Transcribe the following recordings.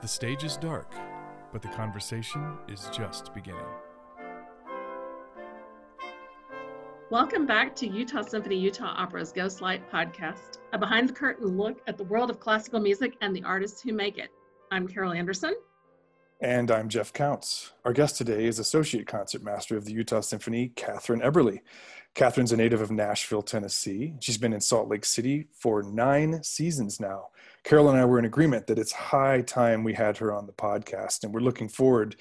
The stage is dark, but the conversation is just beginning. Welcome back to Utah Symphony Utah Opera's Ghostlight podcast, a behind the curtain look at the world of classical music and the artists who make it. I'm Carol Anderson. And I'm Jeff Counts. Our guest today is Associate Concertmaster of the Utah Symphony, Kathryn Eberle. Kathryn's a native of Nashville, Tennessee. She's been in Salt Lake City for nine seasons now. Carol and I were in agreement that it's high time we had her on the podcast, and we're looking forward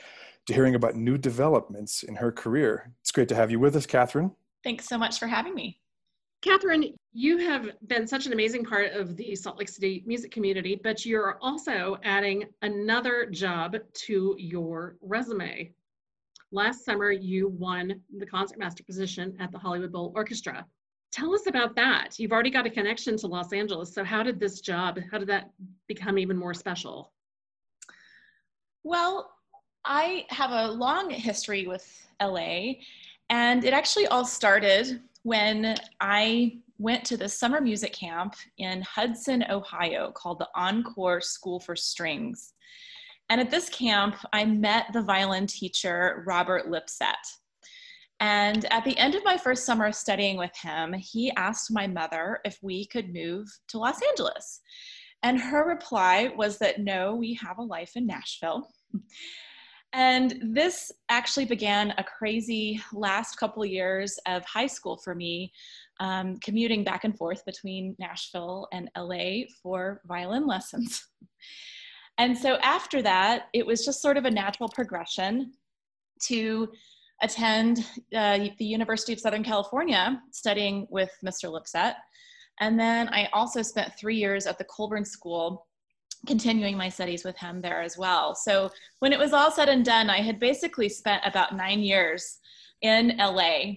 to hearing about new developments in her career. It's great to have you with us, Kathryn. Thanks so much for having me. Kathryn, you have been such an amazing part of the Salt Lake City music community, but you're also adding another job to your resume. Last summer, you won the concertmaster position at the Hollywood Bowl Orchestra. Tell us about that. You've already got a connection to Los Angeles. So, how did this job, how did that become even more special? Well, I have a long history with LA, and it actually all started when I went to the summer music camp in Hudson, Ohio, called the Encore School for Strings. And at this camp, I met the violin teacher, Robert Lipsett. And at the end of my first summer studying with him, he asked my mother if we could move to Los Angeles. And her reply was that no, we have a life in Nashville. And this actually began a crazy last couple years of high school for me, um, commuting back and forth between Nashville and LA for violin lessons. And so after that, it was just sort of a natural progression to attend uh, the University of Southern California studying with Mr. Lipsett. And then I also spent three years at the Colburn School continuing my studies with him there as well. So when it was all said and done, I had basically spent about nine years in LA.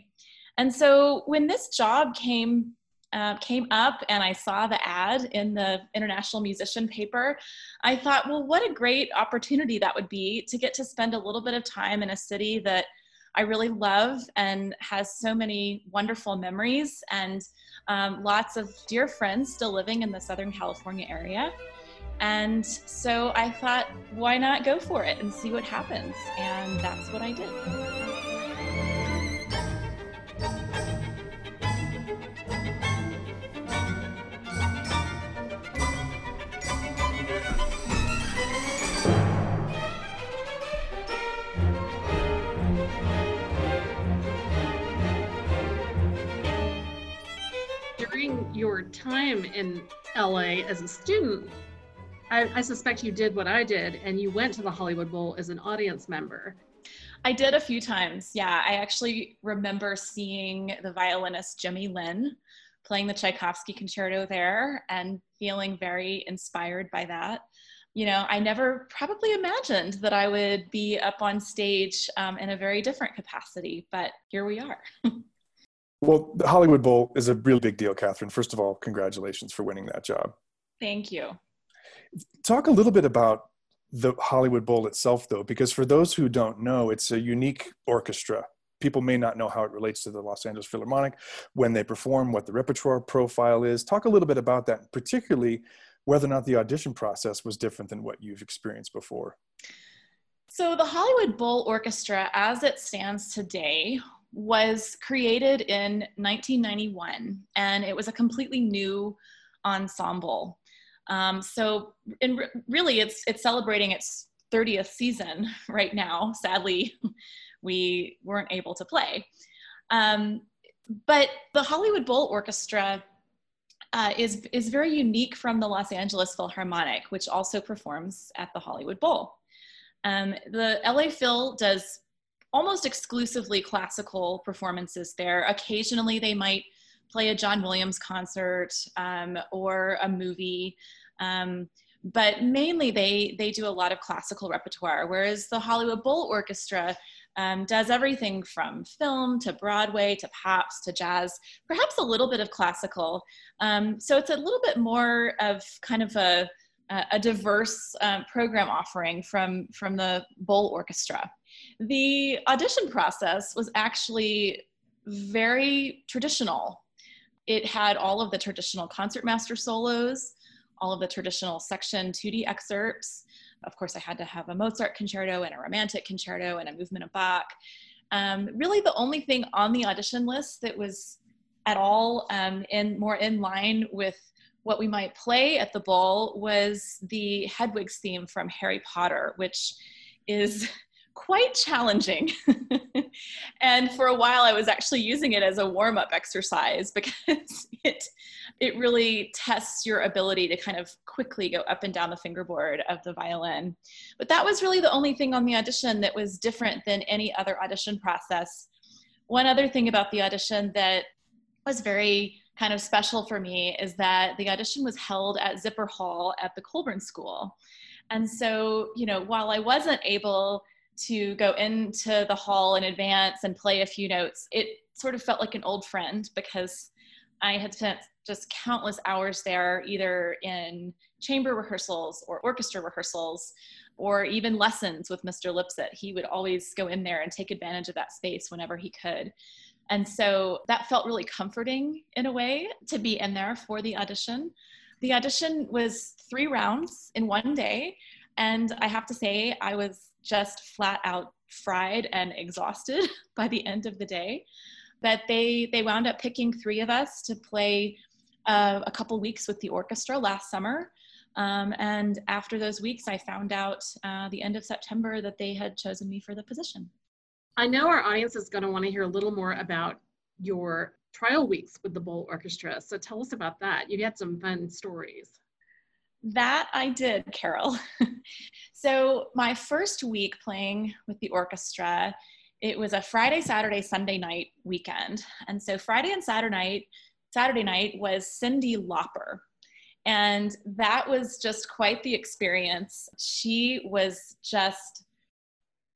And so when this job came uh, came up and I saw the ad in the International Musician paper, I thought, well, what a great opportunity that would be to get to spend a little bit of time in a city that I really love and has so many wonderful memories and um, lots of dear friends still living in the Southern California area. And so I thought, why not go for it and see what happens? And that's what I did. During your time in LA as a student, I, I, suspect you did what I did and you went to the Hollywood Bowl as an audience member. I did a few times. Yeah, I actually remember seeing the violinist Jimmy Lin playing the Tchaikovsky concerto there and feeling very inspired by that. You know, I never probably imagined that I would be up on stage um, in a very different capacity, but here we are. well, the Hollywood Bowl is a really big deal, Kathryn. First of all, congratulations for winning that job. Thank you. Talk a little bit about the Hollywood Bowl itself, though, because for those who don't know, it's a unique orchestra. People may not know how it relates to the Los Angeles Philharmonic when they perform, what the repertoire profile is. Talk a little bit about that, particularly whether or not the audition process was different than what you've experienced before. So, the Hollywood Bowl Orchestra, as it stands today, was created in 1991, and it was a completely new ensemble. Um, so, and re- really, it's it's celebrating its 30th season right now. Sadly, we weren't able to play. Um, but the Hollywood Bowl Orchestra uh, is is very unique from the Los Angeles Philharmonic, which also performs at the Hollywood Bowl. Um, the LA Phil does almost exclusively classical performances there. Occasionally, they might play a John Williams concert um, or a movie. Um, but mainly they they do a lot of classical repertoire, whereas the Hollywood Bowl Orchestra um, does everything from film to Broadway to pops to jazz, perhaps a little bit of classical. Um, so it's a little bit more of kind of a a diverse um, program offering from from the Bowl Orchestra. The audition process was actually very traditional. It had all of the traditional concertmaster solos all of the traditional section 2D excerpts. of course, I had to have a Mozart concerto and a romantic concerto and a movement of Bach. Um, really, the only thing on the audition list that was at all um, in more in line with what we might play at the bowl was the Hedwig's theme from Harry Potter, which is quite challenging. and for a while, I was actually using it as a warm up exercise because it, it really tests your ability to kind of quickly go up and down the fingerboard of the violin. But that was really the only thing on the audition that was different than any other audition process. One other thing about the audition that was very kind of special for me is that the audition was held at Zipper Hall at the Colburn School. And so, you know, while I wasn't able to go into the hall in advance and play a few notes, it sort of felt like an old friend because I had spent just countless hours there, either in chamber rehearsals or orchestra rehearsals, or even lessons with Mr. Lipsett. He would always go in there and take advantage of that space whenever he could. And so that felt really comforting in a way to be in there for the audition. The audition was three rounds in one day. And I have to say, I was just flat out fried and exhausted by the end of the day. But they, they wound up picking three of us to play uh, a couple weeks with the orchestra last summer. Um, and after those weeks, I found out uh, the end of September that they had chosen me for the position. I know our audience is going to want to hear a little more about your trial weeks with the Bowl Orchestra. So tell us about that. you've had some fun stories. That I did, Carol. so my first week playing with the orchestra, it was a Friday, Saturday, Sunday night weekend. And so Friday and Saturday night, Saturday night was Cyndi Lauper. And that was just quite the experience. She was just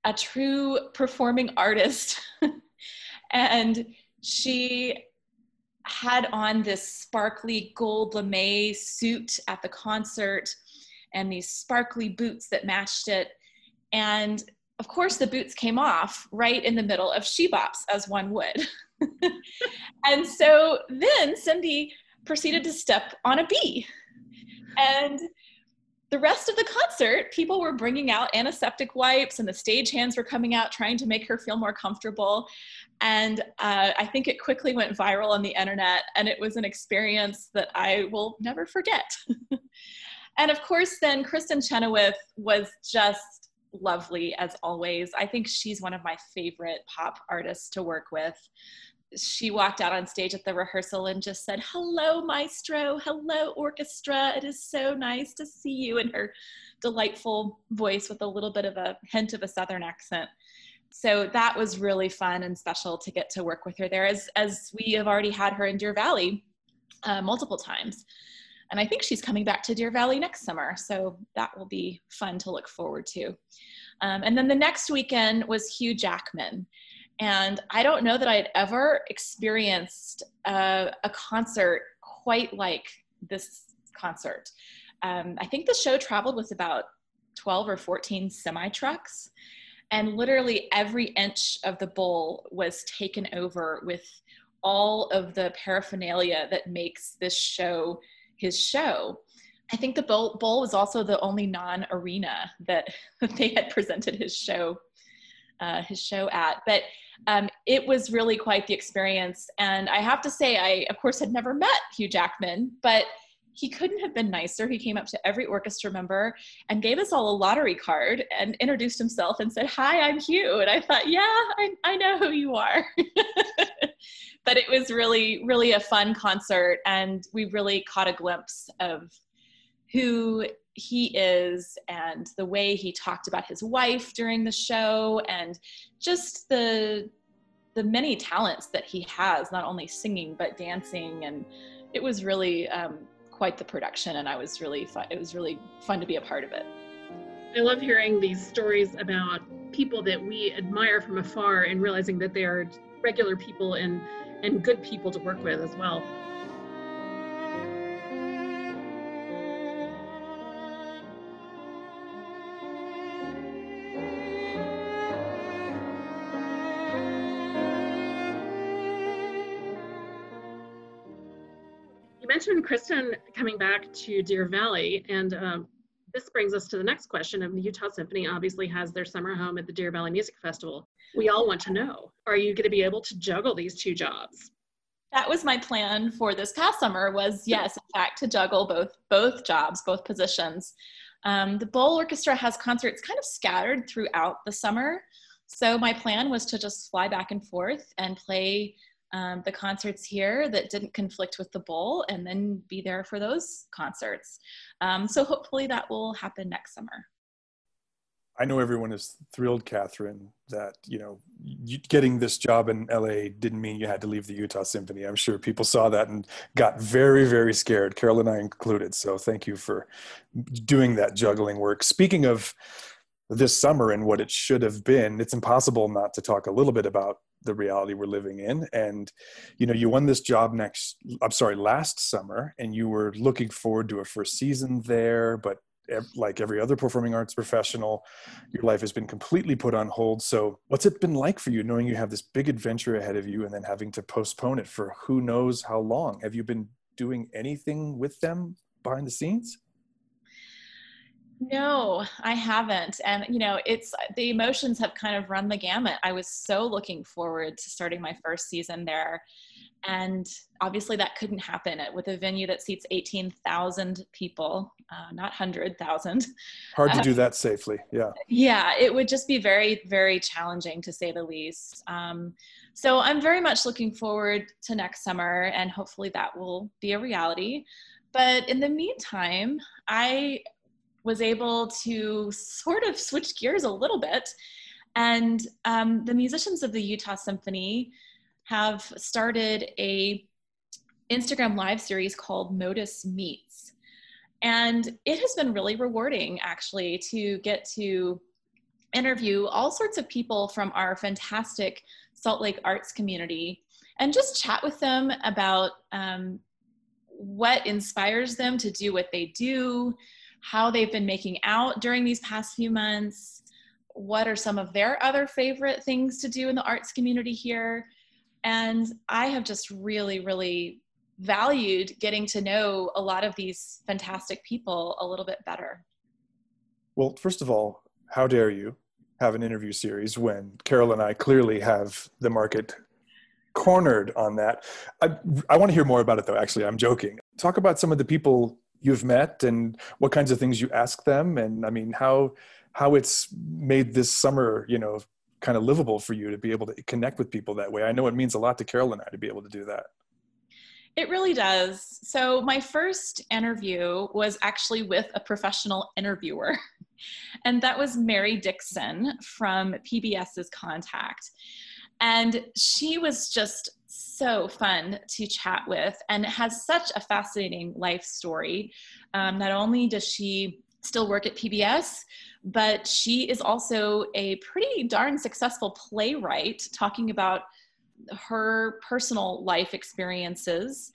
a true performing artist. and she had on this sparkly gold lame suit at the concert and these sparkly boots that matched it. And of course, the boots came off right in the middle of she bops, as one would. and so then Cyndi proceeded to step on a bee. And the rest of the concert, people were bringing out antiseptic wipes and the stage hands were coming out trying to make her feel more comfortable. And uh, I think it quickly went viral on the internet and it was an experience that I will never forget. and of course, then Kristin Chenoweth was just lovely as always. I think she's one of my favorite pop artists to work with she walked out on stage at the rehearsal and just said, Hello, maestro. Hello, orchestra. It is so nice to see you in her delightful voice with a little bit of a hint of a Southern accent. So that was really fun and special to get to work with her there, as, as we have already had her in Deer Valley uh, multiple times. And I think she's coming back to Deer Valley next summer. So that will be fun to look forward to. Um, and then the next weekend was Hugh Jackman. And I don't know that I had ever experienced a, a concert quite like this concert. Um, I think the show traveled with about 12 or 14 semi trucks, and literally every inch of the bowl was taken over with all of the paraphernalia that makes this show his show. I think the bowl, bowl was also the only non arena that they had presented his show uh, his show at. But um, it was really quite the experience. And I have to say, I, of course, had never met Hugh Jackman, but he couldn't have been nicer. He came up to every orchestra member and gave us all a lottery card and introduced himself and said, Hi, I'm Hugh. And I thought, Yeah, I, I know who you are. but it was really, really a fun concert. And we really caught a glimpse of who he is and the way he talked about his wife during the show and just the the many talents that he has not only singing but dancing and it was really um, quite the production and i was really fun it was really fun to be a part of it. I love hearing these stories about people that we admire from afar and realizing that they are regular people and and good people to work with as well mentioned Kristin coming back to Deer Valley, and um, this brings us to the next question of the Utah Symphony obviously has their summer home at the Deer Valley Music Festival. We all want to know, are you going to be able to juggle these two jobs? That was my plan for this past summer was yes, in fact, to juggle both both jobs, both positions. Um, the Bowl Orchestra has concerts kind of scattered throughout the summer. So my plan was to just fly back and forth and play um, the concerts here that didn't conflict with the bowl and then be there for those concerts. Um, so hopefully that will happen next summer. I know everyone is thrilled, Kathryn, that you know you, getting this job in LA didn't mean you had to leave the Utah Symphony. I'm sure people saw that and got very, very scared, Carol and I included. So thank you for doing that juggling work. Speaking of this summer and what it should have been, it's impossible not to talk a little bit about the reality we're living in. And you know you won this job next i'm sorry last summer and you were looking forward to a first season there but like every other performing arts professional your life has been completely put on hold. So what's it been like for you knowing you have this big adventure ahead of you and then having to postpone it for who knows how long? Have you been doing anything with them behind the scenes no, I haven't. And, you know, it's the emotions have kind of run the gamut. I was so looking forward to starting my first season there. And obviously, that couldn't happen with a venue that seats 18,000 people, uh, not 100,000. Hard to do that safely. Yeah. Yeah, it would just be very, very challenging to say the least. Um, so I'm very much looking forward to next summer, and hopefully, that will be a reality. But in the meantime, I was able to sort of switch gears a little bit. And um, the musicians of the Utah Symphony have started a Instagram live series called MOTUS Meets. And it has been really rewarding actually to get to interview all sorts of people from our fantastic Salt Lake arts community and just chat with them about um, what inspires them to do what they do, how they've been making out during these past few months, what are some of their other favorite things to do in the arts community here. And I have just really, really valued getting to know a lot of these fantastic people a little bit better. Well, first of all, how dare you have an interview series when Carol and I clearly have the market cornered on that. I, I want to hear more about it though, actually. I'm joking. Talk about some of the people you've met and what kinds of things you ask them and i mean how how it's made this summer you know kind of livable for you to be able to connect with people that way i know it means a lot to carol and i to be able to do that it really does. So, my first interview was actually with a professional interviewer, and that was Mary Dickson from PBS's Contact. And she was just so fun to chat with and has such a fascinating life story. Um, not only does she still work at PBS, but she is also a pretty darn successful playwright talking about her personal life experiences.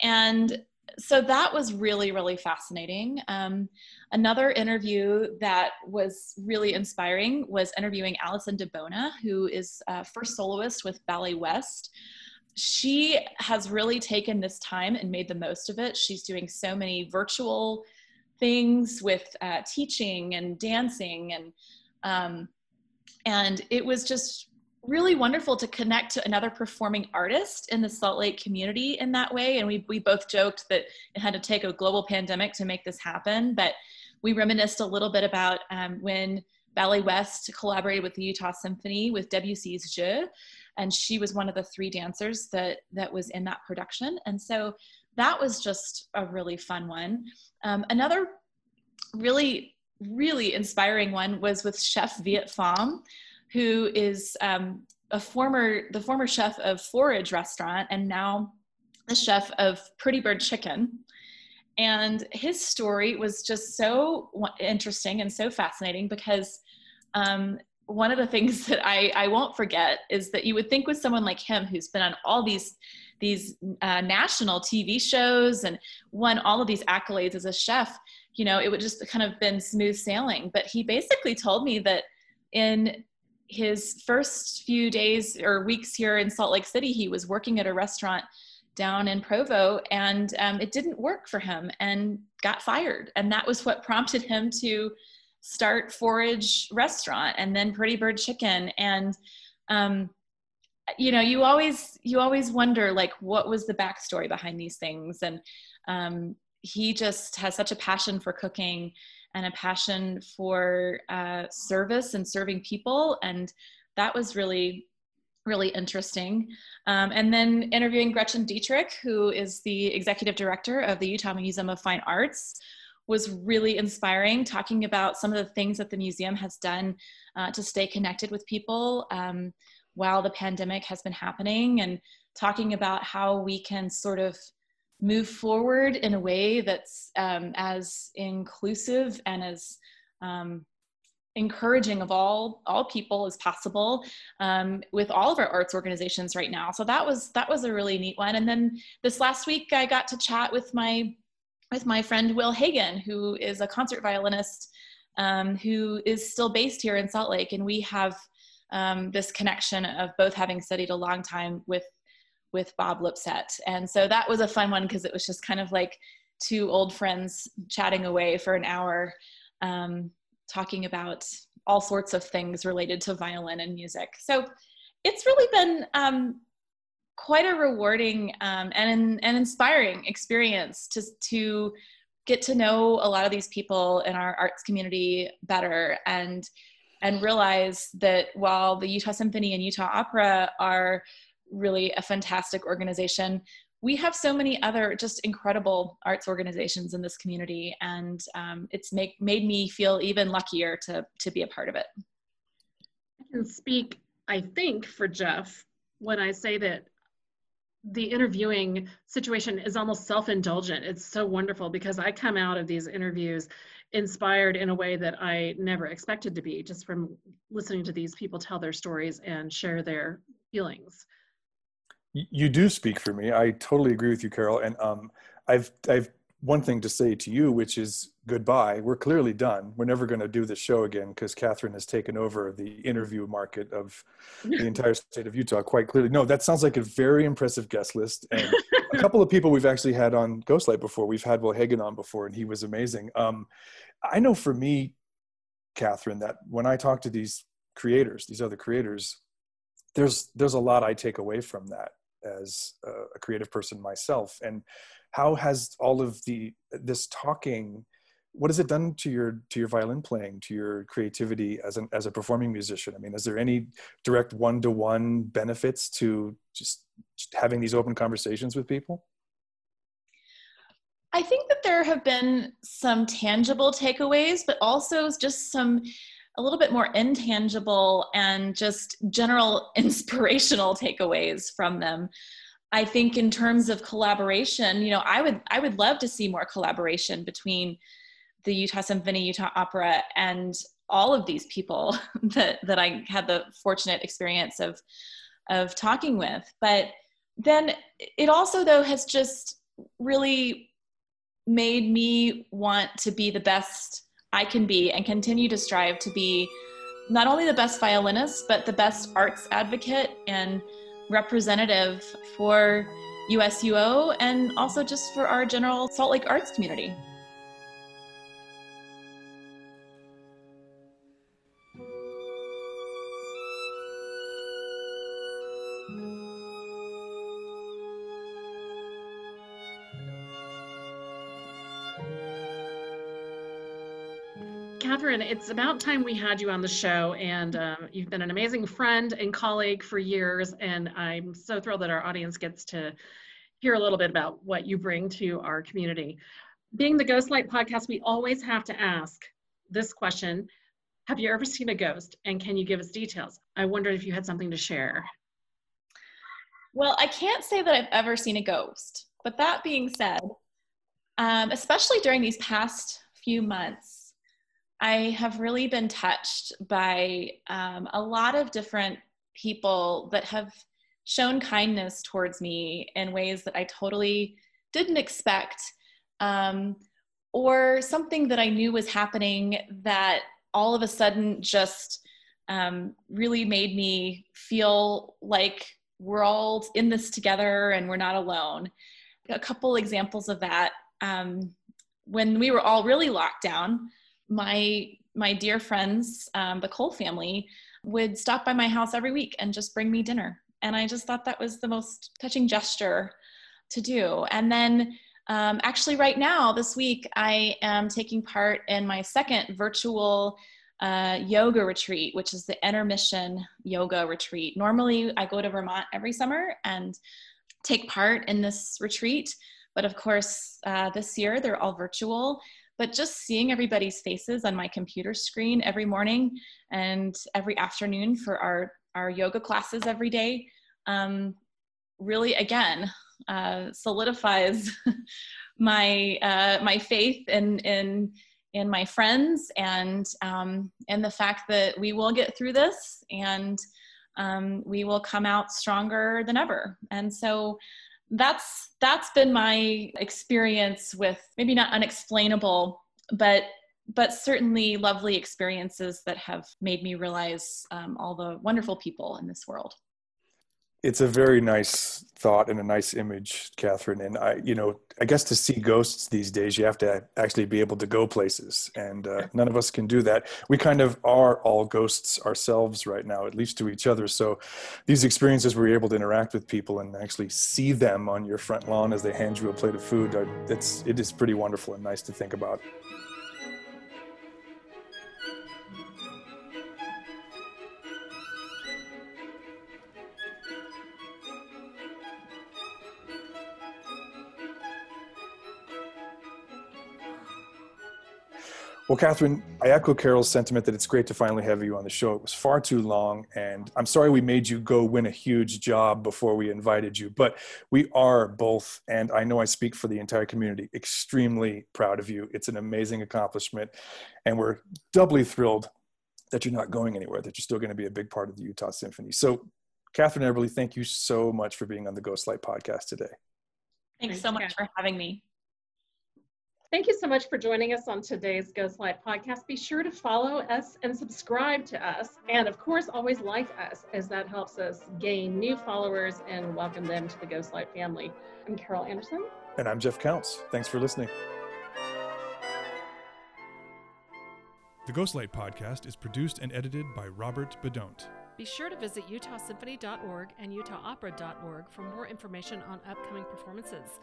And so that was really, really fascinating. Um, another interview that was really inspiring was interviewing Allison DeBona, who is a first soloist with Ballet West. She has really taken this time and made the most of it. She's doing so many virtual things with uh, teaching and dancing and um, and it was just really wonderful to connect to another performing artist in the Salt Lake community in that way. And we, we both joked that it had to take a global pandemic to make this happen. But we reminisced a little bit about um, when Ballet West collaborated with the Utah Symphony with Debussy's Jeux. And she was one of the three dancers that, that was in that production. And so that was just a really fun one. Um, another really, really inspiring one was with Chef Viet Pham who is um, a former the former chef of Forage Restaurant and now the chef of Pretty Bird Chicken. And his story was just so interesting and so fascinating because um, one of the things that I, I won't forget is that you would think with someone like him who's been on all these these uh, national TV shows and won all of these accolades as a chef, you know, it would just kind of been smooth sailing. But he basically told me that in his first few days or weeks here in Salt Lake City, he was working at a restaurant down in Provo, and um, it didn't work for him and got fired. And that was what prompted him to start Forage Restaurant and then Pretty Bird Chicken. And um, you know, you always you always wonder like what was the backstory behind these things. And um, he just has such a passion for cooking and a passion for uh, service and serving people, and that was really really interesting. Um, and then interviewing Gretchen Dietrich, who is the executive director of the Utah Museum of Fine Arts, was really inspiring, talking about some of the things that the museum has done uh, to stay connected with people um, while the pandemic has been happening, and talking about how we can sort of move forward in a way that's um, as inclusive and as um, encouraging of all all people as possible um, with all of our arts organizations right now. So that was that was a really neat one. And then this last week i got to chat with my with my friend will hagen who is a concert violinist um, who is still based here in salt lake. And we have um, this connection of both having studied a long time with with bob lipsett and so that was a fun one because it was just kind of like two old friends chatting away for an hour um, talking about all sorts of things related to violin and music. So it's really been um, quite a rewarding um, and, an inspiring experience to, to get to know a lot of these people in our arts community better and and realize that while the Utah Symphony and Utah Opera are really a fantastic organization, we have so many other just incredible arts organizations in this community and um, it's make, made me feel even luckier to, to be a part of it. I can speak i think for jeff when i say that the interviewing situation is almost self-indulgent. It's so wonderful because i come out of these interviews inspired in a way that i never expected to be just from listening to these people tell their stories and share their feelings you do speak for me. I totally agree with you, Carol. And um, I've I've one thing to say to you, which is goodbye. We're clearly done. We're never going to do this show again because Kathryn has taken over the interview market of the entire state of Utah. Quite clearly, no. That sounds like a very impressive guest list, and a couple of people we've actually had on Ghostlight before. We've had Will Hagen on before, and he was amazing. Um, I know for me, Kathryn, that when I talk to these creators, these other creators, there's there's a lot I take away from that as a creative person myself. And how has all of the this talking what has it done to your to your violin playing to your creativity as an as a performing musician? I mean is there any direct one-to-one benefits to just, just having these open conversations with people? I think that there have been some tangible takeaways but also just some a little bit more intangible and just general inspirational takeaways from them. I think in terms of collaboration you know i would i would love to see more collaboration between the utah symphony utah opera and all of these people that that i had the fortunate experience of of talking with. But then it also though has just really made me want to be the best I can be and continue to strive to be not only the best violinist, but the best arts advocate and representative for USUO and also just for our general Salt Lake arts community. It's about time we had you on the show, and um, you've been an amazing friend and colleague for years, and I'm so thrilled that our audience gets to hear a little bit about what you bring to our community. Being the Ghostlight podcast, we always have to ask this question Have you ever seen a ghost, and can you give us details? I wondered if you had something to share. Well, I can't say that I've ever seen a ghost, but that being said, um, especially during these past few months, I have really been touched by um, a lot of different people that have shown kindness towards me in ways that I totally didn't expect, um, or something that I knew was happening that all of a sudden just um, really made me feel like we're all in this together and we're not alone. A couple examples of that. Um, when we were all really locked down, my my dear friends, um, the Cole family, would stop by my house every week and just bring me dinner. And I just thought that was the most touching gesture to do. And then um, actually, right now, this week, I am taking part in my second virtual uh, yoga retreat, which is the intermission yoga retreat. Normally, I go to Vermont every summer and take part in this retreat. But of course, uh, this year they're all virtual. But just seeing everybody's faces on my computer screen every morning and every afternoon for our, our yoga classes every day um, really, again, uh, solidifies my, uh, my faith in, in in my friends and um, and the fact that we will get through this and um, we will come out stronger than ever. And so that's that's been my experience with maybe not unexplainable but but certainly lovely experiences that have made me realize um, all the wonderful people in this world it's a very nice thought and a nice image, Kathryn. And I, you know, I guess to see ghosts these days, you have to actually be able to go places, and uh, none of us can do that. We kind of are all ghosts ourselves right now, at least to each other. So, these experiences where you're able to interact with people and actually see them on your front lawn as they hand you a plate of food, are, it's it is pretty wonderful and nice to think about. Well, Kathryn, I echo Carol's sentiment that it's great to finally have you on the show. It was far too long, and I'm sorry we made you go win a huge job before we invited you. But we are both, and I know I speak for the entire community, extremely proud of you. It's an amazing accomplishment, and we're doubly thrilled that you're not going anywhere, that you're still going to be a big part of the Utah Symphony. So, Kathryn Eberle, thank you so much for being on the Ghostlight podcast today. Thanks so much for having me. Thank you so much for joining us on today's Ghostlight podcast. Be sure to follow us and subscribe to us. And of course, always like us, as that helps us gain new followers and welcome them to the Ghostlight family. I'm Carol Anderson. And I'm Jeff Counts. Thanks for listening. The Ghostlight podcast is produced and edited by Robert Bedont. Be sure to visit utahsymphony.org and utahopera.org for more information on upcoming performances.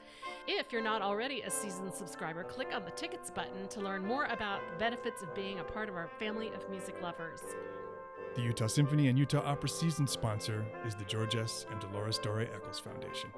If you're not already a seasoned subscriber, click on the tickets button to learn more about the benefits of being a part of our family of music lovers. The Utah Symphony and Utah Opera season sponsor is the George S. and Dolores Dore Eccles Foundation.